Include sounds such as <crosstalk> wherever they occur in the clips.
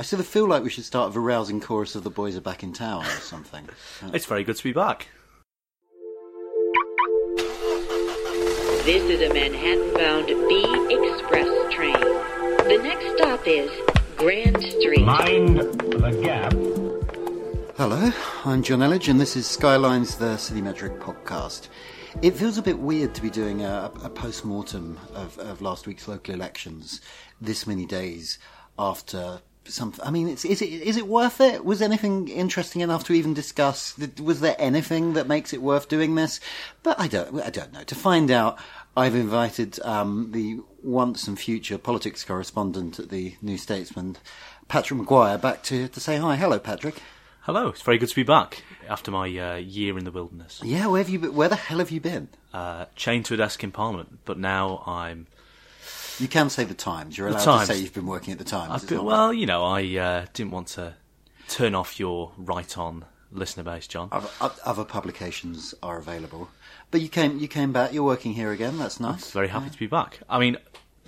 I sort of feel like we should start a rousing chorus of the boys are back in town or something. <laughs> It's very good to be back. This is a Manhattan-bound B Express train. The next stop is Grand Street. Mind the gap. Hello, I'm Jonn Elledge, and this is Skylines, the CityMetric podcast. It feels a bit weird to be doing a, a post mortem of, of last week's local elections this many days after something. I mean, it's, is it is it worth it? Was anything interesting enough to even discuss? Was there anything that makes it worth doing this? But I don't. I don't know. To find out, I've invited um, the once and future politics correspondent at the New Statesman, Patrick Maguire, back to to say hi. Hello, Patrick. Hello, it's very good to be back after my uh, year in the wilderness. Yeah, where have you? Been, where the hell have you been? Uh, chained to a desk in Parliament, but now I'm. You can say the Times. You're allowed Times. to say you've been working at the Times. I've been, well, you know, I uh, didn't want to turn off your right-on listener base, John. Other, other publications are available, but you came you came back. You're working here again. That's nice. Very happy to be back. I mean,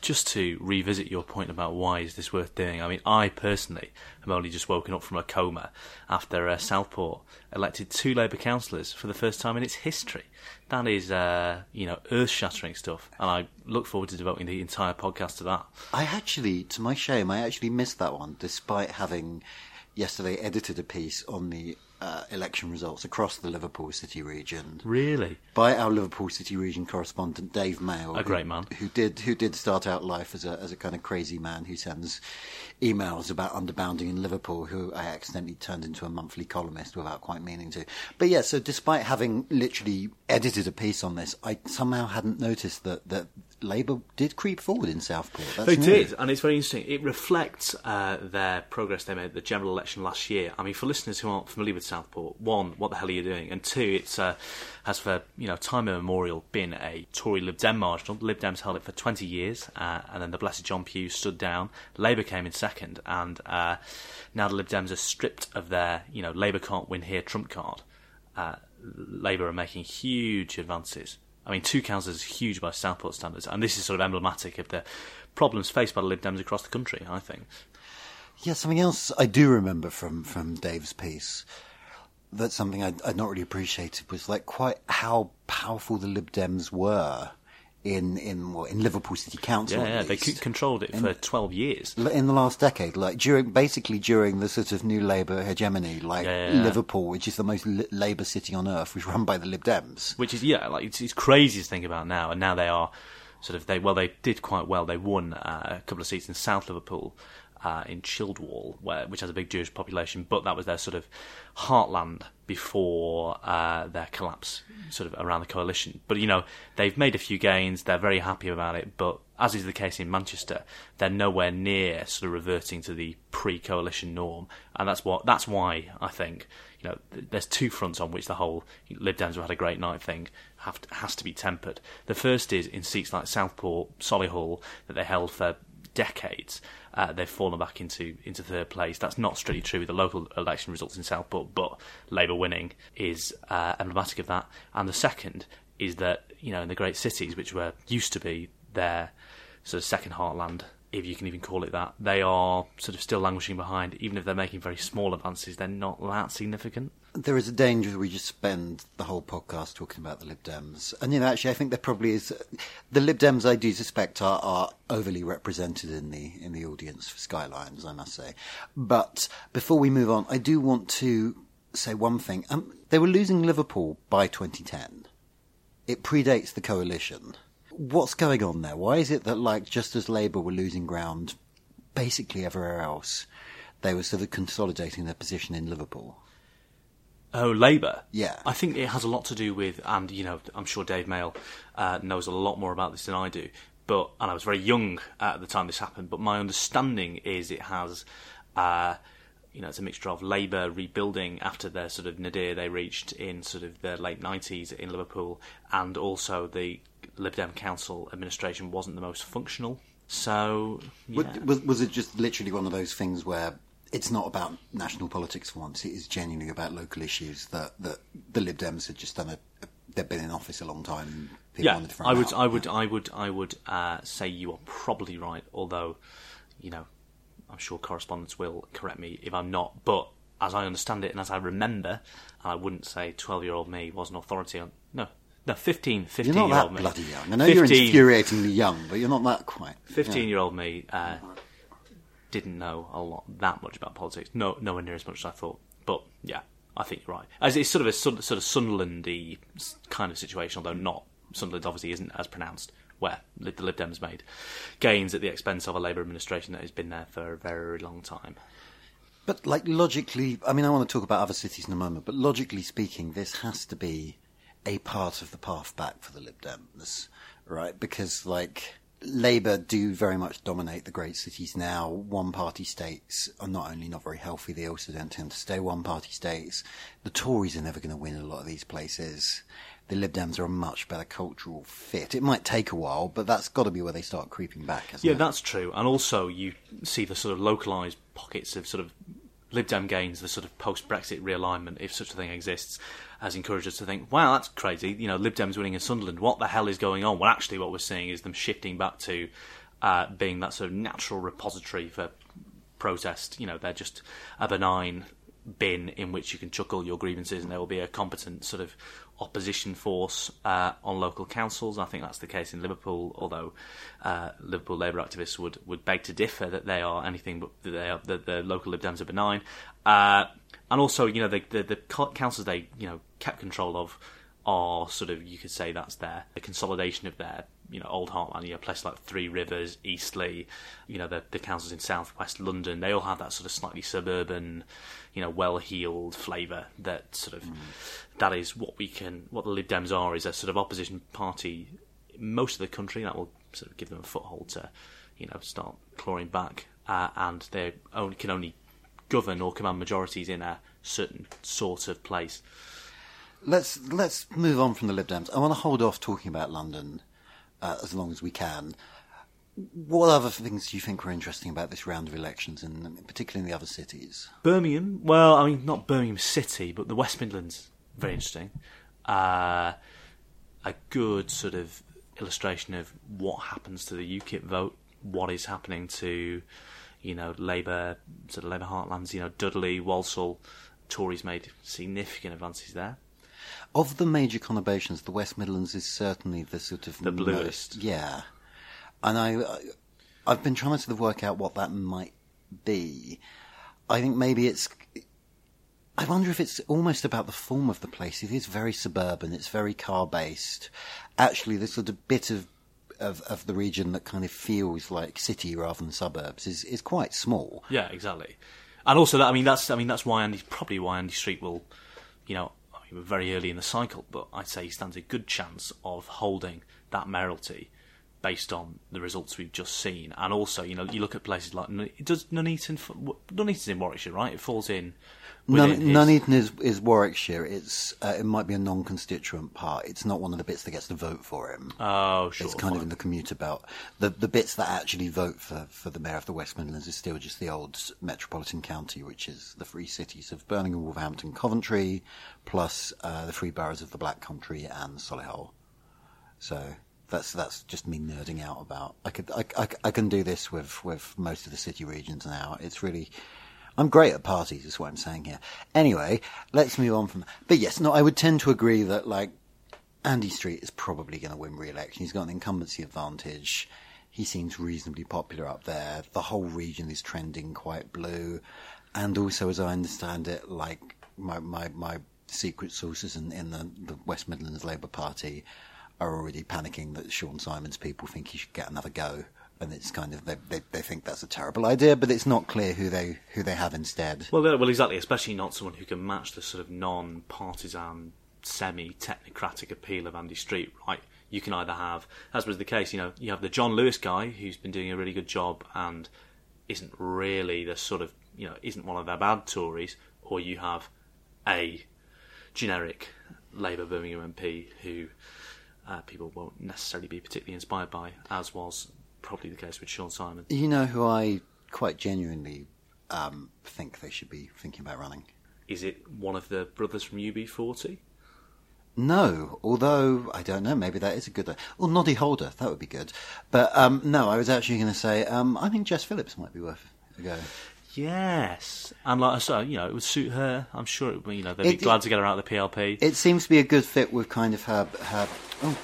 just to revisit your point about why is this worth doing. I mean, I personally am only just woken up from a coma after uh, Southport elected two Labour councillors for the first time in its history. That is, uh, you know, earth-shattering stuff, and I look forward to devoting the entire podcast to that. I actually, to my shame, I actually missed that one, despite having yesterday edited a piece on the uh, election results across the Liverpool City region Really? by our Liverpool City region correspondent Dave Mail, A who- great man. who did who did start out life as a as a kind of crazy man who sends emails about underbounding in Liverpool, who I accidentally turned into a monthly columnist without quite meaning to. But yeah, so despite having literally edited a piece on this, I somehow hadn't noticed that that Labour did creep forward in Southport. That's They new. did, and it's very interesting. It reflects uh, their progress they made at the general election last year. I mean, for listeners who aren't familiar with Southport, one, what the hell are you doing? And two, it's uh, has for you know time immemorial been a Tory Lib Dem marginal. Lib Dems held it for 20 years, uh, and then the blessed John Pugh stood down. Labour came in second, and uh, now the Lib Dems are stripped of their you know Labour can't win here trump card. Uh, Labour are making huge advances. I mean, two councils is huge by Southport standards, and this is sort of emblematic of the problems faced by the Lib Dems across the country. I think. Yeah, something else I do remember from, from Dave's piece that's something I'd, I'd not really appreciated was like quite how powerful the Lib Dems were in in in Liverpool City Council. Yeah, yeah, they c- controlled it for 12 years. In the last decade, like during basically during the sort of new Labour hegemony, like yeah, yeah. Liverpool, which is the most li- Labour city on earth, was run by the Lib Dems. which is yeah, like it's, it's crazy to think about now. And now they are sort of they well they did quite well. They won uh, a couple of seats in South Liverpool. Uh, in Childwall, where, which has a big Jewish population, but that was their sort of heartland before uh, their collapse, sort of around the coalition. But you know, they've made a few gains. They're very happy about it. But as is the case in Manchester, they're nowhere near sort of reverting to the pre-coalition norm, and that's what that's why I think you know th- there's two fronts on which the whole Lib Dems have had a great night thing to, has to be tempered. The first is in seats like Southport, Solihull that they held for decades. Uh, they've fallen back into into third place. That's not strictly true with the local election results in Southport, but Labour winning is uh, emblematic of that. And the second is that you know in the great cities, which were used to be their sort of second heartland if you can even call it that. They are sort of still languishing behind. Even if they're making very small advances, they're not that significant. There is a danger that we just spend the whole podcast talking about the Lib Dems. And, you know, actually, I think there probably is. The Lib Dems, I do suspect, are, are overly represented in the, in the audience for Skylines, I must say. But before we move on, I do want to say one thing. Um, they were losing Liverpool by 2010. It predates the coalition. What's going on there? Why is it that, like, just as Labour were losing ground basically everywhere else, they were sort of consolidating their position in Liverpool? Oh, Labour. Yeah. I think it has a lot to do with, and you know, I'm sure Dave Mail uh, knows a lot more about this than I do. But and I was very young at the time this happened. But my understanding is it has, uh, you know, it's a mixture of Labour rebuilding after their sort of nadir they reached in sort of the late 90s in Liverpool, and also the Lib Dem council administration wasn't the most functional. So yeah. Was, was it just literally one of those things where it's not about national politics for once. It is genuinely about local issues that, that the Lib Dems had just done a, a they've been in office a long time. People yeah, wanted to throw I would, out. I would, I would, I would uh, say you are probably right. Although, you know, I'm sure correspondents will correct me if I'm not. But as I understand it, and as I remember, and I wouldn't say 12 year old me was an authority on no. No, 15, 15 You're not year that old me. bloody young. I know you're infuriatingly young, but you're not that quite. 15 year old me uh, didn't know a lot that much about politics. No, nowhere near as much as I thought. But yeah, I think you're right. As it's sort of a sort of Sunderlandy kind of situation, although not Sunderland obviously isn't as pronounced. Where the Lib Dems made gains at the expense of a Labour administration that has been there for a very long time. But like logically, I mean, I want to talk about other cities in a moment. But logically speaking, this has to be a part of the path back for the Lib Dems, right? Because like Labour do very much dominate the great cities now. One-party states are not only not very healthy; they also don't tend to stay one-party states. The Tories are never going to win a lot of these places. The Lib Dems are a much better cultural fit. It might take a while, but that's got to be where they start creeping back. Yeah, it? that's true. And also, you see the sort of localised pockets of sort of Lib Dem gains, the sort of post Brexit realignment, if such a thing exists, has encouraged us to think, wow, that's crazy. You know, Lib Dems winning in Sunderland. What the hell is going on? Well, actually, what we're seeing is them shifting back to uh, being that sort of natural repository for protest. You know, they're just a benign bin in which you can chuck all your grievances, and there will be a competent sort of opposition force uh, on local councils. I think that's the case in Liverpool, although uh, Liverpool Labour activists would, would beg to differ that they are anything but they are that the local Lib Dems are benign. Uh, and also, you know, the, the the councils they you know kept control of are sort of you could say that's their the consolidation of their you know old heartland, you know, places like Three Rivers, Eastleigh, you know, the the councils in South West London, they all have that sort of slightly suburban, you know, well heeled flavour that sort of that is what we can what the Lib Dems are is a sort of opposition party in most of the country that will sort of give them a foothold to, you know, start clawing back, uh, and they only can only govern or command majorities in a certain sort of place. Let's let's move on from the Lib Dems. I want to hold off talking about London uh, as long as we can. What other things do you think were interesting about this round of elections, and particularly in the other cities? Birmingham, well, I mean, not Birmingham City, but the West Midlands, very interesting. Uh, a good sort of illustration of what happens to the UKIP vote, what is happening to, you know, Labour, sort of Labour heartlands, you know, Dudley, Walsall, Tories made significant advances there. Of the major conurbations, the West Midlands is certainly the sort of The bluest. most- yeah, and I, I I've been trying to work out what that might be. I think maybe it's. I wonder if it's almost about the form of the place. It is very suburban. It's very car based. Actually, the sort of bit of, of of the region that kind of feels like city rather than suburbs is is quite small. Yeah, exactly. And also that I mean that's I mean that's why Andy probably why Andy Street will, you know, I mean, we're very early in the cycle, but I'd say he stands a good chance of holding that mayoralty based on the results we've just seen. And also, you know, you look at places like does Nuneaton Nuneaton's in Warwickshire, right? It falls in. Within his- Nuneaton is, is Warwickshire. It's uh, it might be a non-constituent part. It's not one of the bits that gets to vote for him. Oh, sure. it's kind of in the commuter belt. The the bits that actually vote for, for the mayor of the West Midlands is still just the old metropolitan county, which is the three cities of Birmingham, Wolverhampton, Coventry, plus uh, the three boroughs of the Black Country and Solihull. So That's that's just me nerding out about. I could I, I, I can do this with with most of the city regions now. It's really. I'm great at parties, is what I'm saying here. Anyway, let's move on from. That. But yes, no, I would tend to agree that like Andy Street is probably going to win re-election. He's got an incumbency advantage. He seems reasonably popular up there. The whole region is trending quite blue, and also, as I understand it, like my my, my secret sources in, in the, the West Midlands Labour Party are already panicking that Siôn Simon's people think he should get another go. And it's kind of they, they they think that's a terrible idea, but it's not clear who they who they have instead. Well, well, exactly. Especially not someone who can match the sort of non-partisan, semi-technocratic appeal of Andy Street, right? You can either have, as was the case, you know, you have the John Lewis guy who's been doing a really good job and isn't really the sort of, you know, isn't one of their bad Tories, or you have a generic Labour Birmingham MP who uh, people won't necessarily be particularly inspired by, as was probably the case with Siôn Simon. You know who I quite genuinely um, think they should be thinking about running? Is it one of the brothers from UB40? No, although I don't know, maybe that is a good. Well, Noddy Holder, that would be good. But um, no, I was actually going to say um, I think Jess Phillips might be worth a go. Yes, and like I said, you know, it would suit her. I'm sure, it, would- you know, they'd be It- glad to get her out of the PLP. It seems to be a good fit with kind of her. her oh,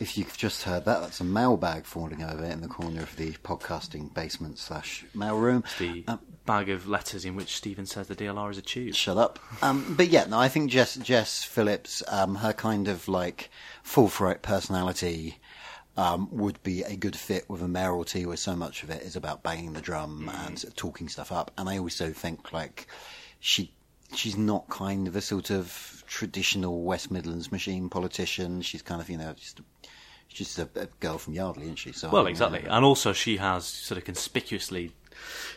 if you've just heard that, that's a mailbag falling over in the corner of the podcasting basement slash mail room. the Um, bag of letters in which Stephen says the DLR is a tube. Shut up. Um, but yeah, no, I think Jess Jess Phillips, um, her kind of like forthright personality. Um, would be a good fit with a mayoralty where so much of it is about banging the drum and sort of talking stuff up. And I also think like she she's not kind of a sort of traditional West Midlands machine politician. She's kind of you know just she's just a, a girl from Yardley, isn't she? So Well, exactly, and also she has sort of conspicuously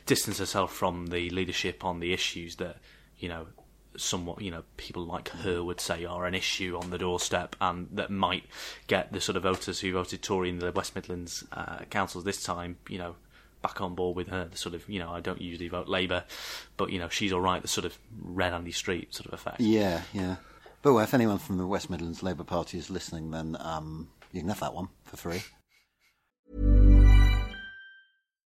distanced herself from the leadership on the issues that you know somewhat you know people like her would say are an issue on the doorstep and that might get the sort of voters who voted Tory in the West Midlands uh, councils this time you know back on board with her the sort of you know I don't usually vote Labour but you know she's all right the sort of red Andy Street sort of effect Yeah, yeah. But well, if anyone from the West Midlands Labour Party is listening, then um, you can have that one for free.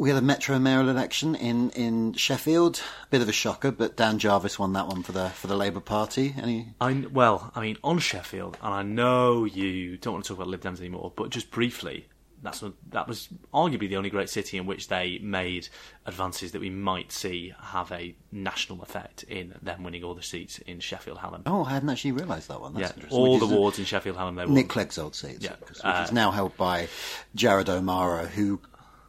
we had a Metro mayoral election in, in Sheffield. Bit of a shocker, but Dan Jarvis won that one for the for the Labour Party. Any? I well, I mean, on Sheffield, and I know you don't want to talk about Lib Dems anymore, but just briefly, that's that was arguably the only great city in which they made advances that we might see have a national effect in them winning all the seats in Sheffield Hallam. Oh, I hadn't actually realised that one. That's yeah, interesting. all Which the wards in Sheffield Hallam they won. Nick Clegg's old seat, Yeah, which uh, is now held by Jared O'Mara, who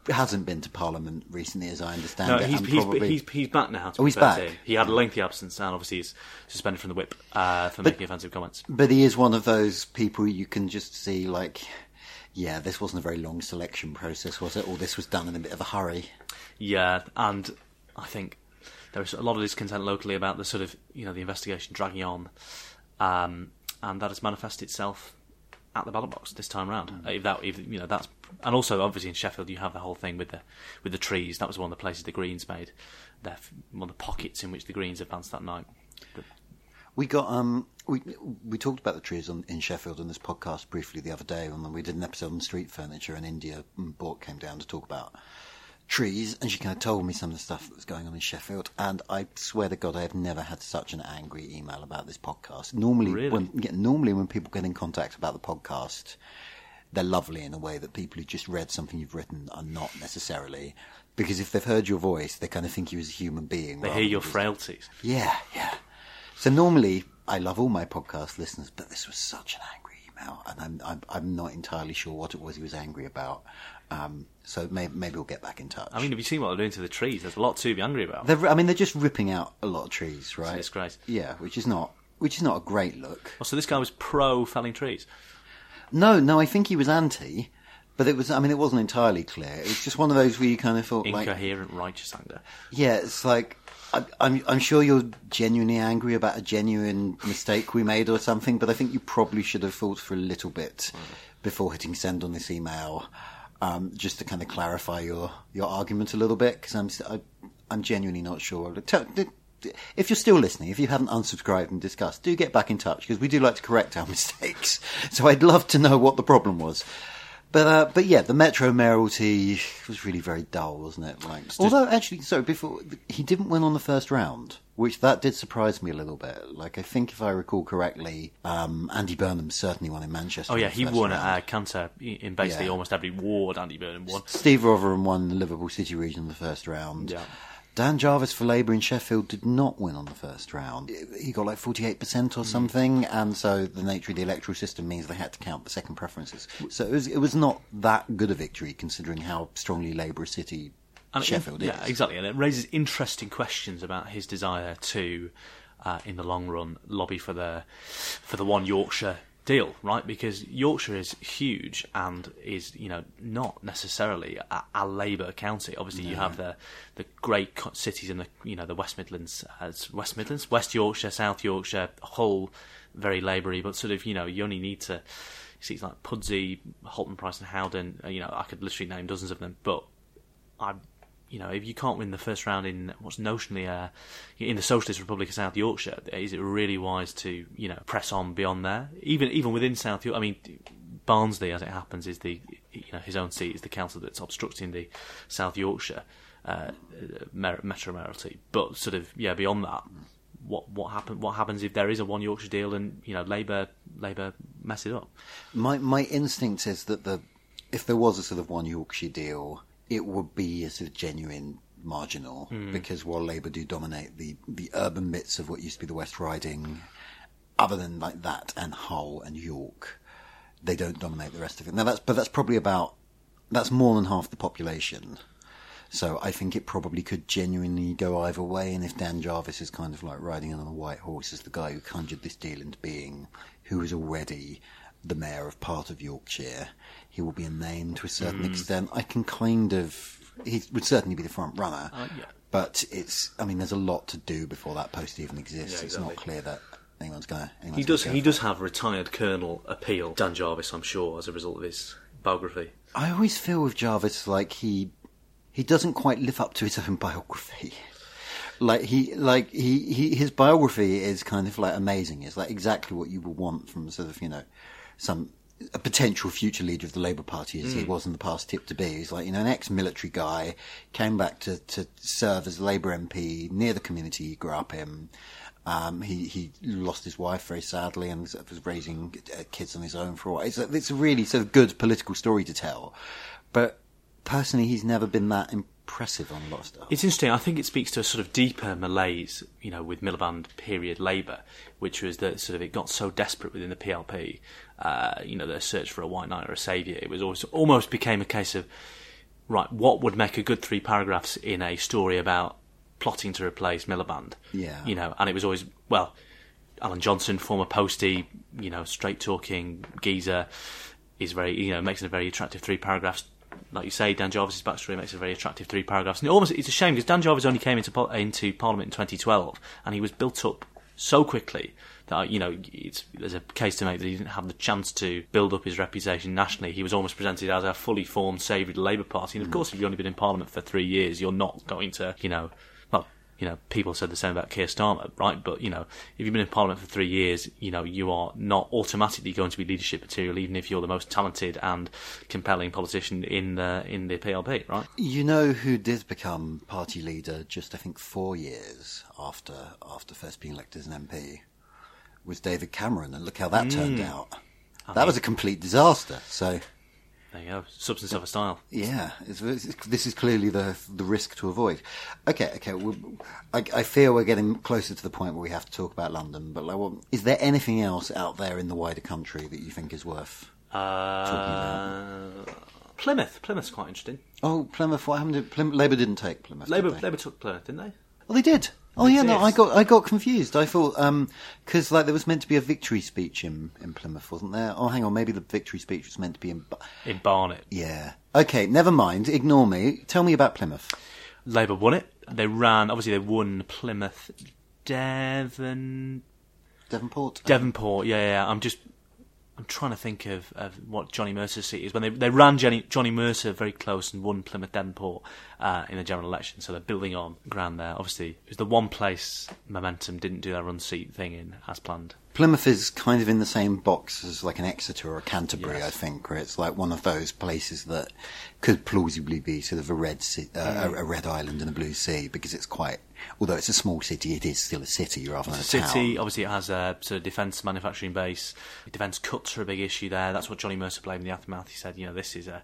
hasn't been to Parliament recently, as I understand No, it. he's, he's, probably... he's, he's back now. to Oh, he's back? He had a lengthy absence and obviously he's suspended from the whip uh, for making offensive comments. But he is one of those people you can just see, like, yeah, this wasn't a very long selection process, was it? Or this was done in a bit of a hurry. Yeah, and I think there was a lot of discontent locally about the sort of you know the investigation dragging on, um, and that has manifested itself at the ballot box this time round. Mm. If that, if, you know, that's and also obviously in Sheffield you have the whole thing with the with the trees. That was one of the places the Greens made their one of the pockets in which the Greens advanced that night. But, We got um we we talked about the trees on, in Sheffield on this podcast briefly the other day when we did an episode on street furniture in India And Bork came down to talk about trees and she kind of told me some of the stuff that was going on in Sheffield and I swear to God I have never had such an angry email about this podcast. Normally Really? when yeah, normally when people get in contact about the podcast they're lovely in a way that people who just read something you've written are not necessarily because if they've heard your voice they kind of think you as a human being. They hear your just- frailties. yeah, yeah. So normally, I love all my podcast listeners, but this was such an angry email, and I'm I'm, I'm not entirely sure what it was he was angry about. Um, so maybe, maybe we'll get back in touch. I mean, have you seen what they're doing to the trees? There's a lot to be angry about. they're, I mean, they're just ripping out a lot of trees, right? disgrace. Yeah, which is not which is not a great look. Oh, so this guy was pro felling trees. No, no, I think he was anti, but it was. I mean, it wasn't entirely clear. It was just one of those where you kind of thought, like, Incoherent righteous anger. Yeah, it's like I, I'm I'm sure you're genuinely angry about a genuine mistake we made or something, but I think you probably should have thought for a little bit before hitting send on this email, um, just to kind of clarify your your argument a little bit because I'm st- I, I'm genuinely not sure. Tell- d- d- If you're still listening, if you haven't unsubscribed and discussed, do get back in touch because we do like to correct our <laughs> mistakes. So I'd love to know what the problem was. But uh, but yeah, the Metro mayoralty was really very dull, wasn't it? Like, although actually, sorry, before he didn't win on the first round, which that did surprise me a little bit. Like I think if I recall correctly, um, Andy Burnham certainly won in Manchester. Oh yeah, he won round. at uh, Cantor in basically Yeah. almost every ward. Andy Burnham won. Steve Rotheram won the Liverpool City region in the first round. Yeah. Dan Jarvis for Labour in Sheffield did not win on the first round. He got like 48% Hmm. or something, and so the nature of the electoral system means they had to count the second preferences. So it was, it was not that good a victory considering how strongly Labour City And it- Sheffield yeah, is. exactly, and it raises interesting questions about his desire to, uh, in the long run, lobby for the for the one Yorkshire deal, right? Because Yorkshire is huge and is you know not necessarily a, a Labour county. Obviously, you have the the great cities in the you know the West Midlands as West Midlands, West Yorkshire, South Yorkshire, whole very Laboury, but sort of you know you only need to. Cities like Pudsey, Haltemprice and Howden. uh, You know, I could literally name dozens of them, but I, you know, if you can't win the first round in what's notionally uh, in the Socialist Republic of South Yorkshire, is it really wise to you know press on beyond there? Even even within South Yorkshire, I mean, Barnsley, as it happens, is the you know his own seat is the council that's obstructing the South Yorkshire uh, metro mayoralty. But sort of yeah, beyond that. What what happen? What happens if there is a one Yorkshire deal and you know Labour Labour mess it up? My my instinct is that the if there was a sort of one Yorkshire deal, it would be a sort of genuine marginal Hmm. because while Labour do dominate the the urban bits of what used to be the West Riding, other than like that and Hull and York, they don't dominate the rest of it. Now that's but that's probably about that's more than half the population. So I think it probably could genuinely go either way. And if Dan Jarvis is kind of like riding on a white horse as the guy who conjured this deal into being, who is already the mayor of part of Yorkshire, he will be a name to a certain Mm. extent. I can kind of, he would certainly be the front runner. Uh, yeah. But it's, I mean, there's a lot to do before that post even exists. Yeah, It's not clear that anyone's going to. He does. He does have retired colonel appeal. Dan Jarvis, I'm sure, as a result of his biography. I always feel with Jarvis like he he doesn't quite live up to his own biography. <laughs> Like he like he, he his biography is kind of like amazing. It's like exactly what you would want from sort of you know some a potential future leader of the Labour Party as he Mm. was in the past tipped to be. He's like you know an ex-military guy came back to to serve as Labour MP near the community he grew up in. Um, he he lost his wife very sadly and was, raising uh, kids on his own for a while. It's a, it's a really sort of good political story to tell, but personally, he's never been that on a lot of stuff. It's interesting. I think it speaks to a sort of deeper malaise, you know, with Miliband period Labour, which was that sort of it got so desperate within the PLP, uh, you know, the search for a white knight or a saviour. It was always, almost became a case of, right, what would make a good three paragraphs in a story about plotting to replace Miliband? Yeah. You know, and it was always, well, Alan Johnson, former postie, you know, straight talking geezer, is very, you know, makes it a very attractive three paragraphs. Like you say, Dan Jarvis's backstory makes it a very attractive three paragraphs. And it almost, it's a shame because Dan Jarvis only came into, into Parliament in 2012 and he was built up so quickly that, uh, you know, it's, there's a case to make that he didn't have the chance to build up his reputation nationally. He was almost presented as a fully formed, savoury Labour Party. And of hmm. course, if you've only been in Parliament for three years, you're not going to, you know, you know, people said the same about Keir Starmer, right? But you know, if you've been in Parliament for three years, you know, you are not automatically going to be leadership material, even if you're the most talented and compelling politician in the in the PLP, right? You know who did become party leader just I think four years after after first being elected as an MP was David Cameron, and look how that turned mm. out. I that mean- was a complete disaster. So There you go, substance over style. yeah, it's, it's, this is clearly the the risk to avoid. Okay, okay. I, I fear we're getting closer to the point where we have to talk about London. But like, what, is there anything else out there in the wider country that you think is worth? Uh, Plymouth, Plymouth's quite interesting. Oh, Plymouth. What happened? To, Plymouth, Labour didn't take Plymouth. did Labour, they? Labour took Plymouth, didn't they? Oh, they did. Oh yeah, no, I got I got confused. I thought um, because like there was meant to be a victory speech in in Plymouth, wasn't there? Oh, hang on, maybe the victory speech was meant to be in. Ba- In Barnet, Yeah. Okay, never mind. Ignore me. Tell me about Plymouth. Labour won it. They ran. Obviously, they won Plymouth, Devon, Devonport. Devonport. Yeah, yeah. yeah. I'm just. I'm trying to think of, of what Johnny Mercer's seat is. When they they ran Johnny, Johnny Mercer very close and won Plymouth Devonport uh, in the general election, so they're building on ground there. Obviously, it was the one place Momentum didn't do their unseat thing in as planned. Plymouth is kind of in the same box as like an Exeter or a Canterbury, Yes. I think, where it's like one of those places that could plausibly be sort of a red sea, uh, Mm. a, a red island and a blue sea because it's quite. Although it's a small city, it is still a city rather than a a city. town. Obviously, it has a sort of defence manufacturing base. Defence cuts are a big issue there. That's what Johnny Mercer blamed in the aftermath. He said, you know, this is a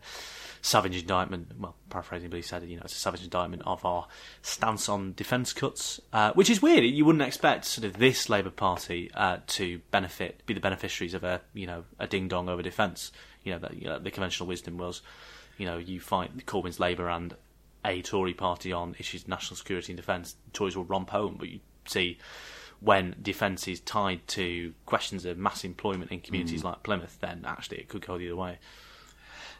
savage indictment. Well, paraphrasing, but he said, you know, it's a savage indictment of our stance on defence cuts, uh, which is weird. You wouldn't expect sort of this Labour Party uh, to benefit, be the beneficiaries of a, you know, a ding dong over defence. You know, that you know, the conventional wisdom was, you know, you fight Corbyn's Labour and a Tory party on issues of national security and defence, Tories will romp home. But you see, when defence is tied to questions of mass employment in communities Mm. like Plymouth, then actually it could go the other way.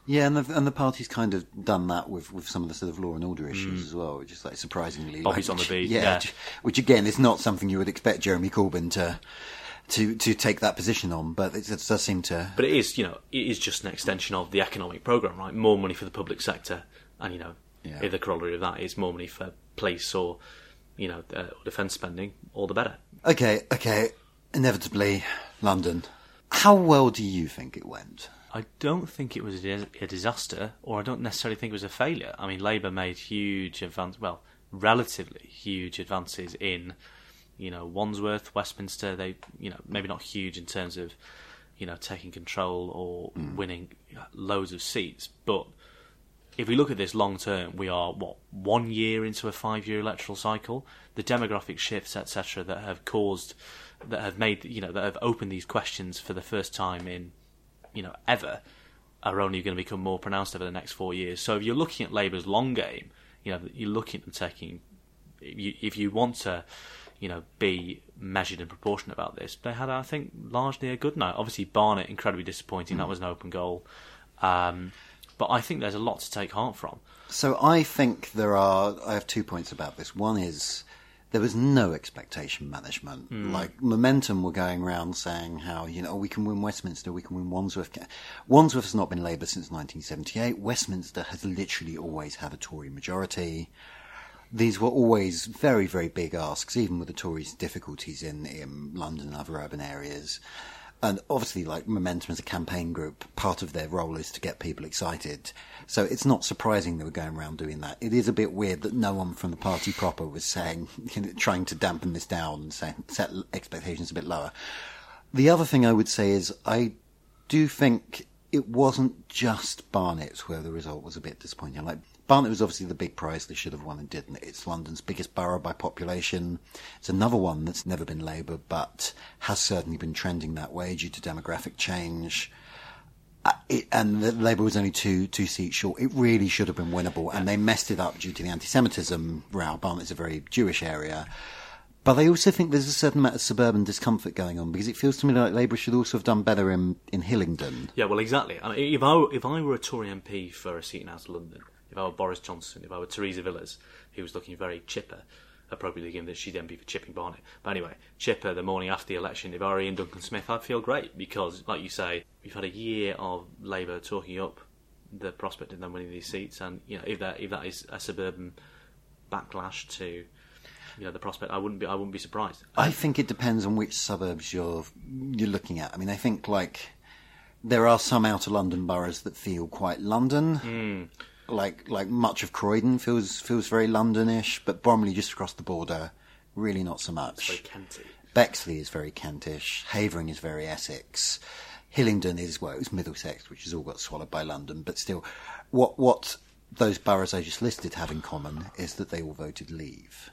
Yeah, and the, and the party's kind of done that with, with some of the sort of law and order issues as well, which is like surprisingly. Mm. Bobby's like, on the beat, Yeah, yeah. which- which again is not something you would expect Jeremy Corbyn to to to take that position on, but it, it does seem to. But it is, you know, it is just an extension of the economic programme, right? More money for the public sector, and you know, Yeah. if the corollary of that is more money for police or, you know, uh, defence spending, all the better. Okay, okay, inevitably London. How well do you think it went? I don't think it was a, disaster, or I don't necessarily think it was a failure. I mean, Labour made huge advance, well, relatively huge advances in, you know, Wandsworth, Westminster. They, you know, maybe not huge in terms of, you know, taking control or winning uh, loads of seats, but if we look at this long term, we are what one year into a five-year electoral cycle. The demographic shifts, etc., that have caused, that have made, you know, that have opened these questions for the first time in, you know, ever, are only going to become more pronounced over the next four years. So if you're looking at Labour's long game, you know, you're looking at them taking. If you, if you want to, you know, be measured and proportionate about this, they had, I think, largely a good night. Obviously, Barnet incredibly disappointing. That was an open goal. Um, but I think there's a lot to take heart from. So I think there are. I have two points about this. One is there was no expectation management. Hmm. Like momentum were going around saying how you know we can win Westminster, we can win Wandsworth. Wandsworth has not been Labour since 1978. Westminster has literally always had a Tory majority. These were always very, very big asks, even with the Tories' difficulties in, in London and other urban areas. And obviously, like Momentum as a campaign group, part of their role is to get people excited. So it's not surprising they were going around doing that. It is a bit weird that no one from the party proper was saying, <laughs> you know, trying to dampen this down and say, set expectations a bit lower. The other thing I would say is I do think it wasn't just Barnet where the result was a bit disappointing. Like Barnet was obviously the big prize they should have won and didn't. It's London's biggest borough by population. It's another one that's never been Labour, but has certainly been trending that way due to demographic change. Uh, it, and the Labour was only two two seats short. It really should have been winnable, and they messed it up due to the anti-Semitism row. Barnet's a very Jewish area. But I also think there's a certain amount of suburban discomfort going on because it feels to me like Labour should also have done better in, in Hillingdon. Yeah, well, exactly. I mean, if I were, if I were a Tory MP for a seat in of London, if I were Boris Johnson, if I were Theresa Villiers, who was looking very chipper, appropriately given that she'd then be for Chipping Barnet. But anyway, chipper the morning after the election, if I were Iain Duncan Smith, I'd feel great because, like you say, we've had a year of Labour talking up the prospect of them winning these seats, and you know, if that if that is a suburban backlash to you know the prospect. I wouldn't be I wouldn't be surprised. I think it depends on which suburbs you're you're looking at. I mean, I think like there are some outer London boroughs that feel quite London. Mm. Like like much of Croydon feels feels very Londonish, but Bromley just across the border, really not so much. Bexley is very Kentish. Havering is very Essex. Hillingdon is well, it was Middlesex, which has all got swallowed by London. But still, what what those boroughs I just listed have in common is that they all voted Leave,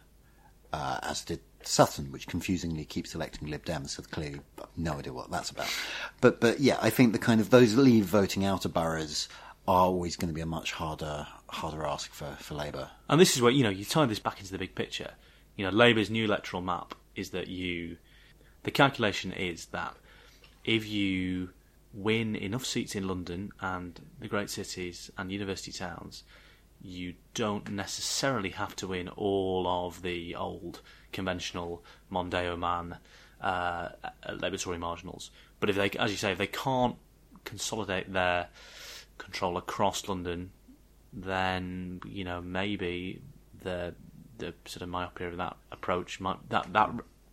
uh, as did Sutton, which confusingly keeps electing Lib Dems. So clearly, no idea what that's about. But but yeah, I think the kind of those Leave voting outer boroughs are always going to be a much harder harder ask for for Labour. And this is where you know you tie this back into the big picture. You know, Labour's new electoral map is that you, the calculation is that if you win enough seats in London and the great cities and university towns, you don't necessarily have to win all of the old conventional Mondeo man uh, Labour Tory marginals. But if they, as you say, if they can't consolidate their control across London, then you know maybe the the sort of myopia of that approach might that that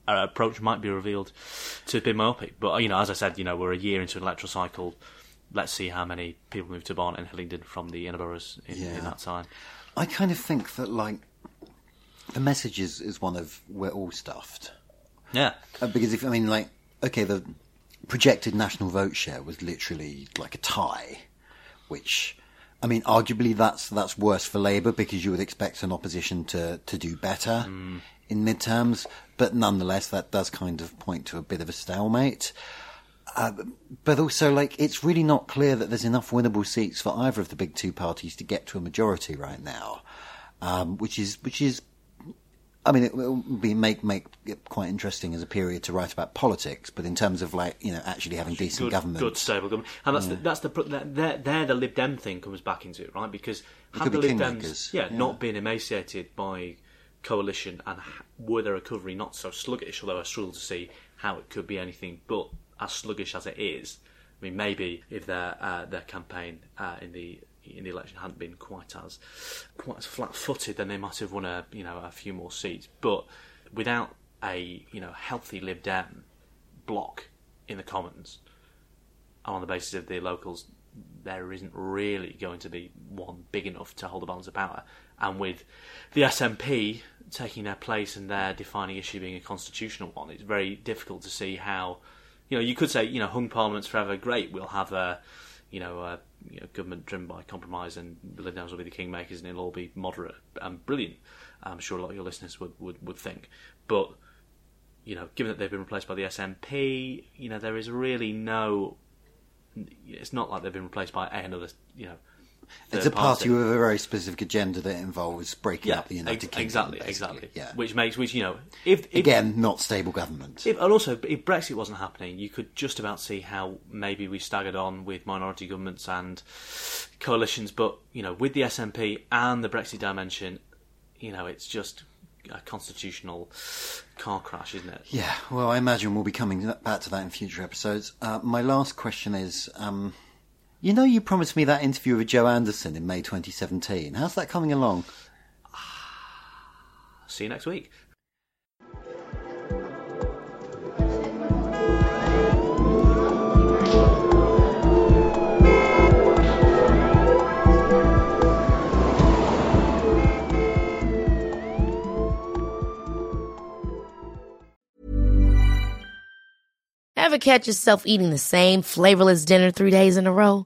uh, approach might be revealed to have been myopic. But you know, as I said, you know, we're a year into an electoral cycle. Let's see how many people move to Barnet and Hillingdon from the inner boroughs in, Yeah. in that time. I kind of think that like the message is, is one of we're all stuffed. Yeah, Uh, because if I mean like okay, the projected national vote share was literally like a tie, which I mean arguably that's that's worse for Labour because you would expect an opposition to to do better in midterms, but nonetheless that does kind of point to a bit of a stalemate. Uh, but also, like, it's really not clear that there's enough winnable seats for either of the big two parties to get to a majority right now, um, which is which is I mean, it will be make make it quite interesting as a period to write about politics, but in terms of like you know actually having decent good, government, good stable government, and that's the, that's the that- there there the Lib Dem thing comes back into it, right? Because had the be Lib Dems, yeah, yeah. not been emaciated by coalition, and were their recovery not so sluggish, although I struggle to see how it could be anything but as sluggish as it is. I mean, maybe if their uh, their campaign uh, in the in the election hadn't been quite as quite as flat-footed, then they might have won a you know a few more seats. But without a you know healthy Lib Dem block in the Commons, on the basis of the locals, there isn't really going to be one big enough to hold the balance of power. And with the SNP taking their place and their defining issue being a constitutional one, it's very difficult to see how. You know, you could say, you know, hung parliaments forever, great. We'll have a, you know, a you know, government driven by compromise, and the Lib Dems will be the kingmakers, and it'll all be moderate and brilliant. I'm sure a lot of your listeners would, would, would think. But you know, given that they've been replaced by the SNP, you know, there is really no. It's not like they've been replaced by another, you know. It's a party with a very specific agenda that involves breaking yeah, up the United ex- Kingdom. exactly, basically. exactly. Yeah. Which makes, which you know, if, if Again, not stable government. If, and also, if Brexit wasn't happening, you could just about see how maybe we staggered on with minority governments and coalitions. But you know, with the SNP and the Brexit dimension, you know, it's just a constitutional car crash, isn't it? Yeah, well, I imagine we'll be coming back to that in future episodes. Uh, my last question is um, you know, you promised me that interview with Joe Anderson in May 2017. How's that coming along? <sighs> See you next week. Ever catch yourself eating the same flavorless dinner three days in a row?